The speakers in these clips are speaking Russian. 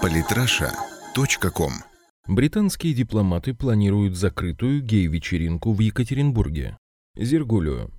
Политраша.ком Британские дипломаты планируют закрытую гей-вечеринку в Екатеринбурге. Зергулю.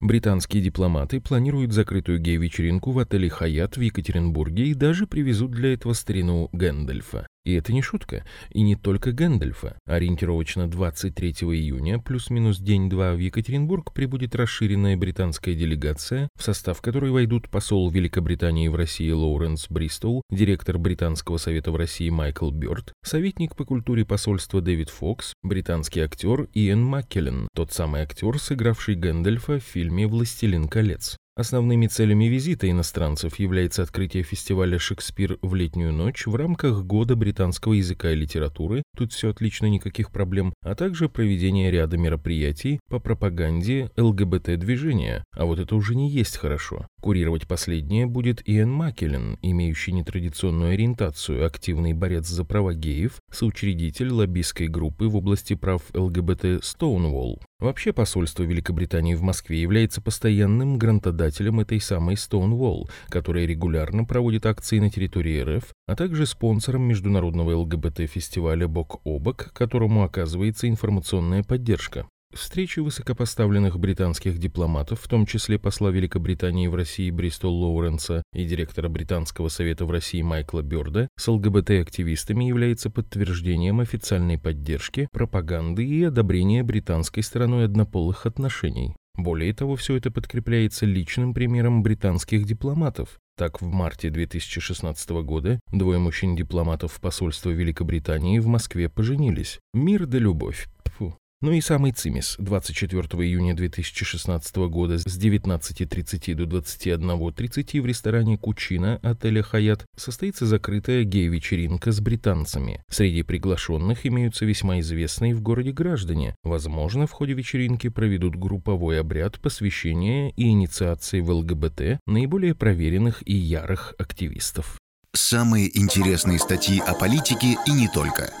Британские дипломаты планируют закрытую гей-вечеринку в отеле «Хаят» в Екатеринбурге и даже привезут для этого старину Гэндальфа. И это не шутка, и не только Гэндальфа. Ориентировочно 23 июня, плюс-минус день-два, в Екатеринбург прибудет расширенная британская делегация, в состав которой войдут посол Великобритании в России Лоуренс Бристол, директор Британского совета в России Майкл Бёрд, советник по культуре посольства Дэвид Фокс, британский актер Иэн Маккеллен, тот самый актер, сыгравший Гэндальфа в фильме «Властелин колец». Основными целями визита иностранцев является открытие фестиваля «Шекспир в летнюю ночь» в рамках Года британского языка и литературы, тут все отлично, никаких проблем, а также проведение ряда мероприятий по пропаганде ЛГБТ-движения, а вот это уже не есть хорошо. Курировать последнее будет Иэн Маккеллен, имеющий нетрадиционную ориентацию, активный борец за права геев, соучредитель лоббистской группы в области прав ЛГБТ Stonewall. Вообще посольство Великобритании в Москве является постоянным грантодателем этой самой Stonewall, которая регулярно проводит акции на территории РФ, а также спонсором международного ЛГБТ-фестиваля «Бок о бок», которому оказывается информационная поддержка. Встречи высокопоставленных британских дипломатов, в том числе посла Великобритании в России Бристол Лоуренса и директора Британского совета в России Майкла Бёрда, с ЛГБТ-активистами является подтверждением официальной поддержки, пропаганды и одобрения британской стороной однополых отношений. Более того, все это подкрепляется личным примером британских дипломатов. Так, в марте 2016 года двое мужчин-дипломатов посольства Великобритании в Москве поженились. Мир да любовь. Ну и самый цимис. 24 июня 2016 года с 19.30 до 21.30 в ресторане Кучина отеля «Хаят» состоится закрытая гей-вечеринка с британцами. Среди приглашенных имеются весьма известные в городе граждане. Возможно, в ходе вечеринки проведут групповой обряд посвящения и инициации в ЛГБТ наиболее проверенных и ярых активистов. Самые интересные статьи о политике и не только –